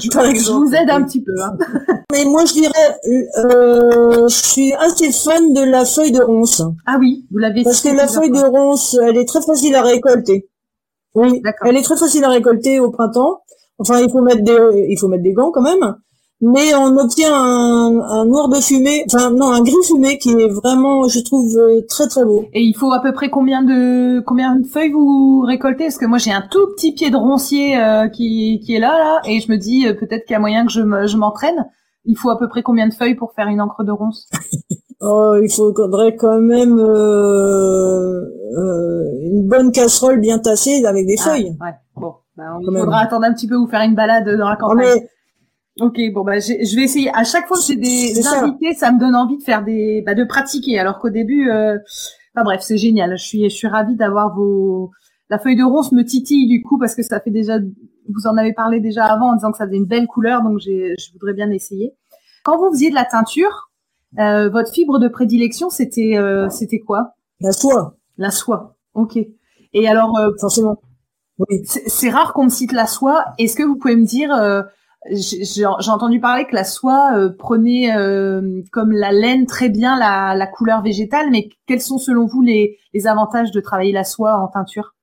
[SPEAKER 1] je vous aide un petit peu. Hein.
[SPEAKER 2] Mais moi, je dirais, euh, je suis assez fan de la feuille de ronce.
[SPEAKER 1] Ah oui, vous l'avez.
[SPEAKER 2] Parce que la feuille de ronce, elle est très facile à récolter. Oui, elle est très facile à récolter au printemps. Enfin, il faut mettre des, il faut mettre des gants quand même. Mais on obtient un, noir de fumée, enfin non, un gris fumé qui est vraiment, je trouve, euh, très très beau.
[SPEAKER 1] Et il faut à peu près combien de combien de feuilles vous récoltez? Parce que moi j'ai un tout petit pied de roncier euh, qui, qui est là, là, et je me dis euh, peut-être qu'il y a moyen que je m'entraîne. il faut à peu près combien de feuilles pour faire une encre de ronce?
[SPEAKER 2] Oh, il faudrait quand même une bonne casserole bien tassée avec des ah, feuilles.
[SPEAKER 1] Ouais, bon, bah, il faudra attendre un petit peu ou faire une balade dans la campagne. Ok, bon bah je vais essayer. À chaque fois que j'ai des invités, ça. me donne envie de faire des, bah, de pratiquer. Alors qu'au début, euh... enfin bref, c'est génial. Je suis, je suis ravie d'avoir vos. La feuille de ronce me titille du coup parce que ça fait déjà, vous en avez parlé déjà avant en disant que ça faisait une belle couleur, donc j'ai, je voudrais bien essayer. Quand vous faisiez de la teinture, euh, votre fibre de prédilection, c'était, euh, c'était quoi?
[SPEAKER 2] La soie.
[SPEAKER 1] La soie. Ok. Et alors, euh,
[SPEAKER 2] forcément.
[SPEAKER 1] Oui. C'est rare qu'on me cite la soie. Est-ce que vous pouvez me dire euh, j'ai entendu parler que la soie euh, prenait euh, comme la laine très bien la, la, couleur végétale, mais quels sont selon vous les, les avantages de travailler la soie en teinture?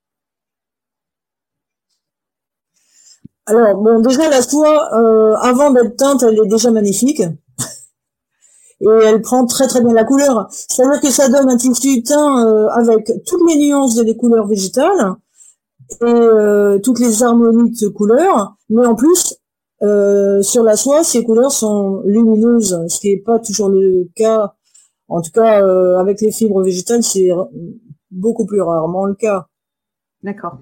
[SPEAKER 2] Alors bon, déjà la soie, euh, avant d'être teinte, elle est déjà magnifique. Et elle prend très très bien la couleur. C'est-à-dire que ça donne un tissu teint avec toutes les nuances des couleurs végétales et toutes les harmonies de couleurs, mais en plus euh, sur la soie, ces couleurs sont lumineuses, ce qui n'est pas toujours le cas. En tout cas, euh, avec les fibres végétales, c'est beaucoup plus rarement le cas.
[SPEAKER 1] D'accord.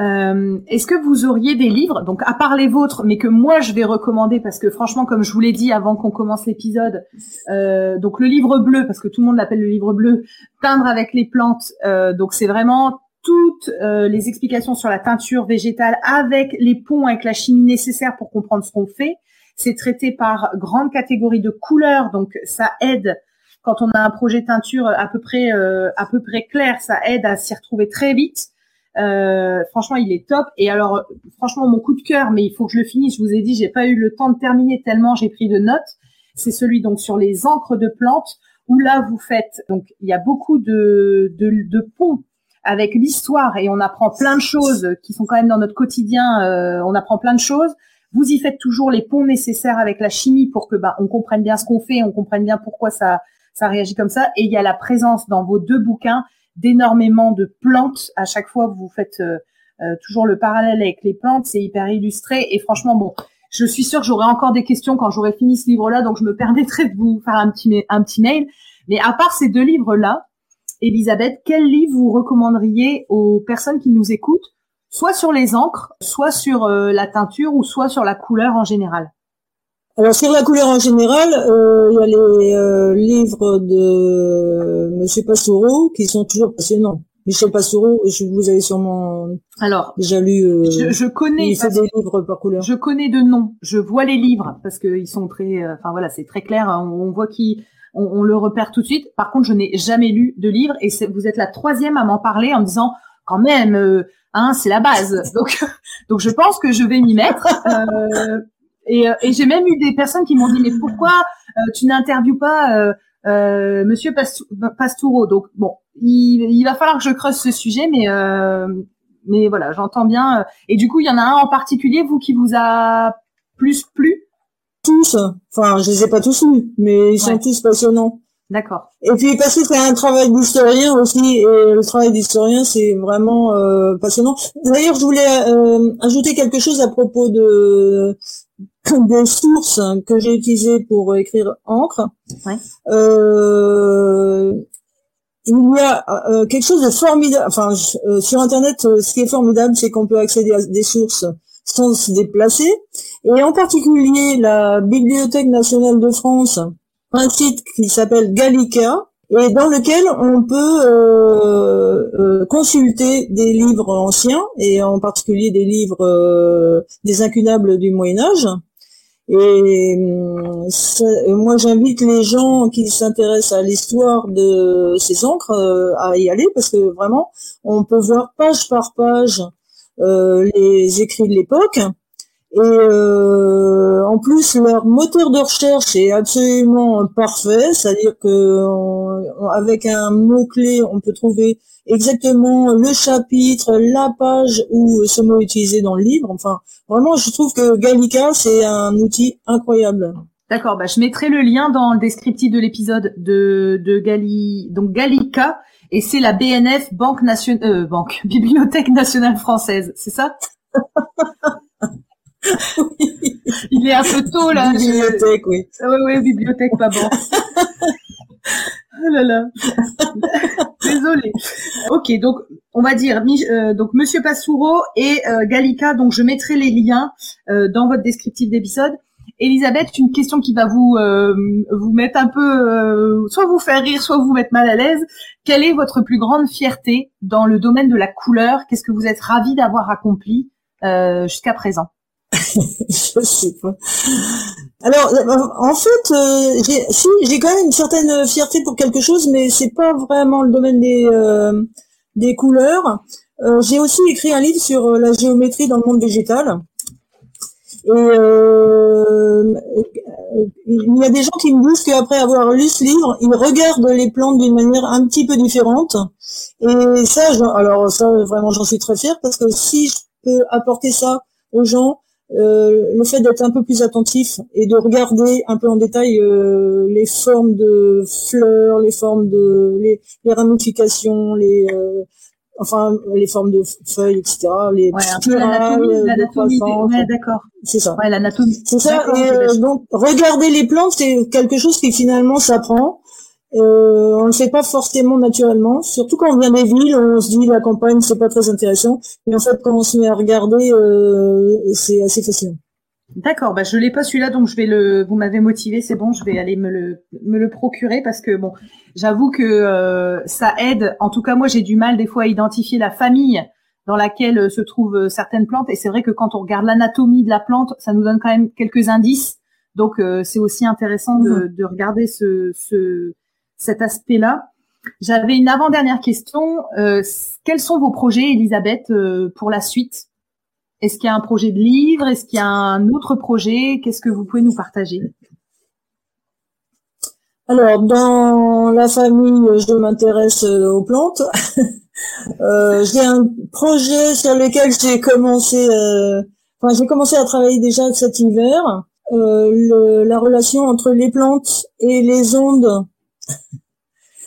[SPEAKER 1] Euh, Est-ce que vous auriez des livres, donc à part les vôtres, mais que moi je vais recommander parce que franchement, comme je vous l'ai dit avant qu'on commence l'épisode, euh, donc le livre bleu, parce que tout le monde l'appelle le livre bleu, peindre avec les plantes, euh, donc c'est vraiment toutes euh, les explications sur la teinture végétale avec les ponts, avec la chimie nécessaire pour comprendre ce qu'on fait. C'est traité par grande catégorie de couleurs, donc ça aide quand on a un projet teinture à peu près euh, à peu près clair, ça aide à s'y retrouver très vite. Euh, franchement, il est top. Et alors, franchement, mon coup de cœur, mais il faut que je le finisse. Je vous ai dit, j'ai pas eu le temps de terminer tellement j'ai pris de notes. C'est celui donc sur les encres de plantes où là vous faites donc il y a beaucoup de de, de ponts avec l'histoire et on apprend plein de choses qui sont quand même dans notre quotidien. Euh, on apprend plein de choses. Vous y faites toujours les ponts nécessaires avec la chimie pour que bah, on comprenne bien ce qu'on fait, on comprenne bien pourquoi ça ça réagit comme ça. Et il y a la présence dans vos deux bouquins d'énormément de plantes. À chaque fois, vous faites euh, euh, toujours le parallèle avec les plantes. C'est hyper illustré et franchement, bon, je suis sûre que j'aurai encore des questions quand j'aurai fini ce livre-là, donc je me permettrai de vous faire un petit un petit mail. Mais à part ces deux livres-là, Elisabeth, quel livre vous recommanderiez aux personnes qui nous écoutent, soit sur les encres, soit sur euh, la teinture ou soit sur la couleur en général?
[SPEAKER 2] Alors sur la couleur en général, euh, il y a les euh, livres de Monsieur Pastoureau qui sont toujours passionnants. Michel Pastoureau, je vous avez sûrement
[SPEAKER 1] alors
[SPEAKER 2] déjà lu.
[SPEAKER 1] je, je, connais.
[SPEAKER 2] Il fait des livres par couleur.
[SPEAKER 1] Je connais de nom. Je vois les livres parce qu'ils sont très. Enfin voilà, c'est très clair. On, voit qui on, le repère tout de suite. Par contre, je n'ai jamais lu de livre et vous êtes la troisième à m'en parler en me disant quand même, euh, hein, c'est la base. Donc, donc je pense que je vais m'y mettre. Euh, et, euh, et j'ai même eu des personnes qui m'ont dit mais pourquoi tu n'interviews pas Monsieur Pastoureau Donc bon, il, il, va falloir que je creuse ce sujet, mais mais voilà, j'entends bien. Et du coup, il y en a un en particulier, vous qui vous a plus plu?
[SPEAKER 2] Tous. Enfin, je les ai pas tous lus, mais ils sont tous passionnants.
[SPEAKER 1] D'accord.
[SPEAKER 2] Et puis parce que c'est un travail d'historien aussi, et le travail d'historien c'est vraiment euh, passionnant. D'ailleurs, je voulais euh, ajouter quelque chose à propos de des sources que j'ai utilisées pour écrire encre.
[SPEAKER 1] Ouais.
[SPEAKER 2] Euh, il y a euh, quelque chose de formidable. Enfin, sur Internet, ce qui est formidable, c'est qu'on peut accéder à des sources sans se déplacer. Et en particulier, la Bibliothèque nationale de France, un site qui s'appelle Gallica, et dans lequel on peut euh, euh, consulter des livres anciens, et en particulier des livres euh, des incunables du Moyen Âge. Et moi, j'invite les gens qui s'intéressent à l'histoire de ces encres à y aller, parce que vraiment, on peut voir page par page euh, les écrits de l'époque. Et euh, en plus, leur moteur de recherche est absolument parfait, c'est-à-dire que avec un mot clé, on peut trouver exactement le chapitre, la page où ce mot est utilisé dans le livre. Enfin, vraiment, je trouve que Gallica c'est un outil incroyable.
[SPEAKER 1] D'accord, bah je mettrai le lien dans le descriptif de l'épisode de de Gali, donc Gallica, et c'est la BNF Banque nationale, euh, Banque Bibliothèque nationale française, c'est ça? Il est un peu tôt là.
[SPEAKER 2] Bibliothèque, oui.
[SPEAKER 1] Ah oui, oui, bibliothèque, pas bon. oh là là. Désolée. Ok, donc on va dire euh, donc Monsieur Passoureau et euh, Gallica. Donc je mettrai les liens euh, dans votre descriptif d'épisode. Elisabeth, une question qui va vous vous mettre un peu, soit vous faire rire, soit vous mettre mal à l'aise. Quelle est votre plus grande fierté dans le domaine de la couleur? Qu'est-ce que vous êtes ravi d'avoir accompli jusqu'à présent?
[SPEAKER 2] je sais pas. Alors, en fait, euh, j'ai, si, j'ai quand même une certaine fierté pour quelque chose, mais c'est pas vraiment le domaine des euh, des couleurs. Euh, j'ai aussi écrit un livre sur la géométrie dans le monde végétal. Et il y a des gens qui me disent qu'après avoir lu ce livre, ils regardent les plantes d'une manière un petit peu différente. Et ça, alors ça, vraiment, j'en suis très fière parce que si je peux apporter ça aux gens, euh, le fait d'être un peu plus attentif et de regarder un peu en détail euh, les formes de fleurs, les formes de les, ramifications, les euh, enfin les formes de feuilles, etc. Les
[SPEAKER 1] ouais, l'anatomie, ouais, d'accord.
[SPEAKER 2] C'est ça.
[SPEAKER 1] Ouais, l'anatomie.
[SPEAKER 2] C'est ça. Et donc regarder les plantes, c'est quelque chose qui finalement s'apprend. Euh, on ne le fait pas forcément naturellement, surtout quand on vient des villes, on se dit la campagne c'est pas très intéressant, et en fait quand on se met à regarder, euh, c'est assez facile.
[SPEAKER 1] D'accord, bah je l'ai pas celui-là, donc je vais le. Vous m'avez motivé, c'est bon, je vais aller me le me le procurer parce que bon, j'avoue que euh, ça aide. En tout cas, moi j'ai du mal des fois à identifier la famille dans laquelle euh, se trouvent certaines plantes, et c'est vrai que quand on regarde l'anatomie de la plante, ça nous donne quand même quelques indices. Donc c'est aussi intéressant de, mmh. de regarder ce, ce cet aspect-là. J'avais une avant-dernière question. Euh, quels sont vos projets, Elisabeth, euh, pour la suite? Est-ce qu'il y a un projet de livre? Est-ce qu'il y a un autre projet? Qu'est-ce que vous pouvez nous partager?
[SPEAKER 2] Alors, dans la famille, je m'intéresse euh, aux plantes. j'ai un projet sur lequel j'ai commencé, enfin, j'ai commencé à travailler déjà cet hiver. la relation entre les plantes et les ondes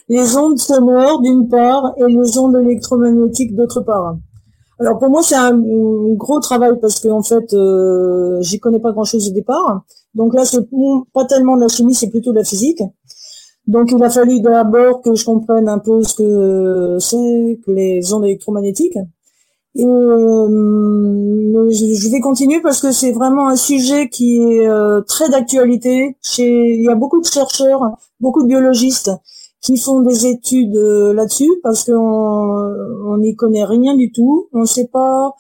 [SPEAKER 2] les ondes sonores d'une part et les ondes électromagnétiques d'autre part. Alors pour moi c'est un, gros travail parce que en fait euh, j'y connais pas grand chose au départ. Donc là c'est pas tellement de la chimie, c'est plutôt de la physique. Donc il a fallu d'abord que je comprenne un peu ce que c'est que les ondes électromagnétiques. Et euh, je vais continuer parce que c'est vraiment un sujet qui est euh, très d'actualité. Il y a beaucoup de chercheurs, beaucoup de biologistes qui font des études euh, là-dessus parce qu'on n'y connaît rien du tout. On ne sait pas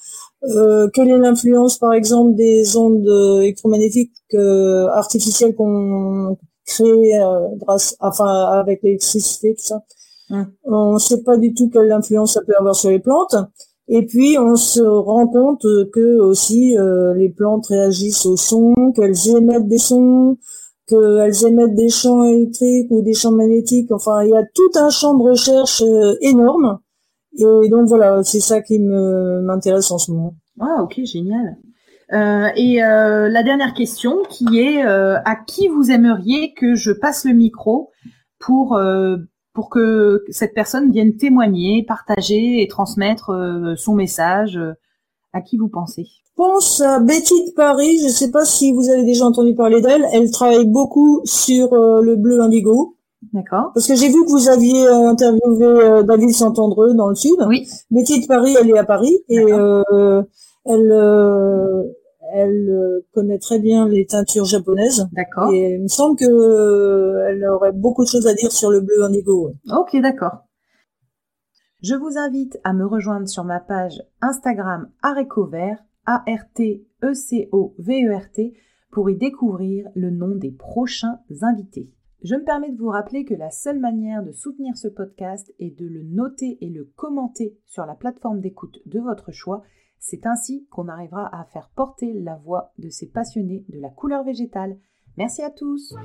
[SPEAKER 2] euh, quelle est l'influence, par exemple, des ondes électromagnétiques euh, artificielles qu'on crée grâce, enfin, avec l'électricité, tout ça. Hum. On ne sait pas du tout quelle influence ça peut avoir sur les plantes. Et puis on se rend compte que aussi les plantes réagissent au son, qu'elles émettent des sons, qu'elles émettent des champs électriques ou des champs magnétiques. Enfin, il y a tout un champ de recherche euh, énorme. Et donc voilà, c'est ça qui me m'intéresse en ce moment.
[SPEAKER 1] Ah, ok, génial. Euh, et euh, la dernière question qui est à qui vous aimeriez que je passe le micro pour pour que cette personne vienne témoigner, partager et transmettre son message À qui vous pensez
[SPEAKER 2] pense à Betty de Paris. Je ne sais pas si vous avez déjà entendu parler d'elle. Elle travaille beaucoup sur euh, le bleu indigo.
[SPEAKER 1] D'accord.
[SPEAKER 2] Parce que j'ai vu que vous aviez euh, interviewé euh, David Santandreux dans le sud.
[SPEAKER 1] Oui.
[SPEAKER 2] Betty de Paris, elle est à Paris et elle elle connaît très bien les teintures japonaises.
[SPEAKER 1] D'accord.
[SPEAKER 2] Et il me semble que elle aurait beaucoup de choses à dire sur le bleu indigo.
[SPEAKER 1] Ok, d'accord. Je vous invite à me rejoindre sur ma page Instagram Vert a-R-T-E-C-O-V-E-R-T, pour y découvrir le nom des prochains invités. Je me permets de vous rappeler que la seule manière de soutenir ce podcast est de le noter et le commenter sur la plateforme d'écoute de votre choix. C'est ainsi qu'on arrivera à faire porter la voix de ces passionnés de la couleur végétale. Merci à tous.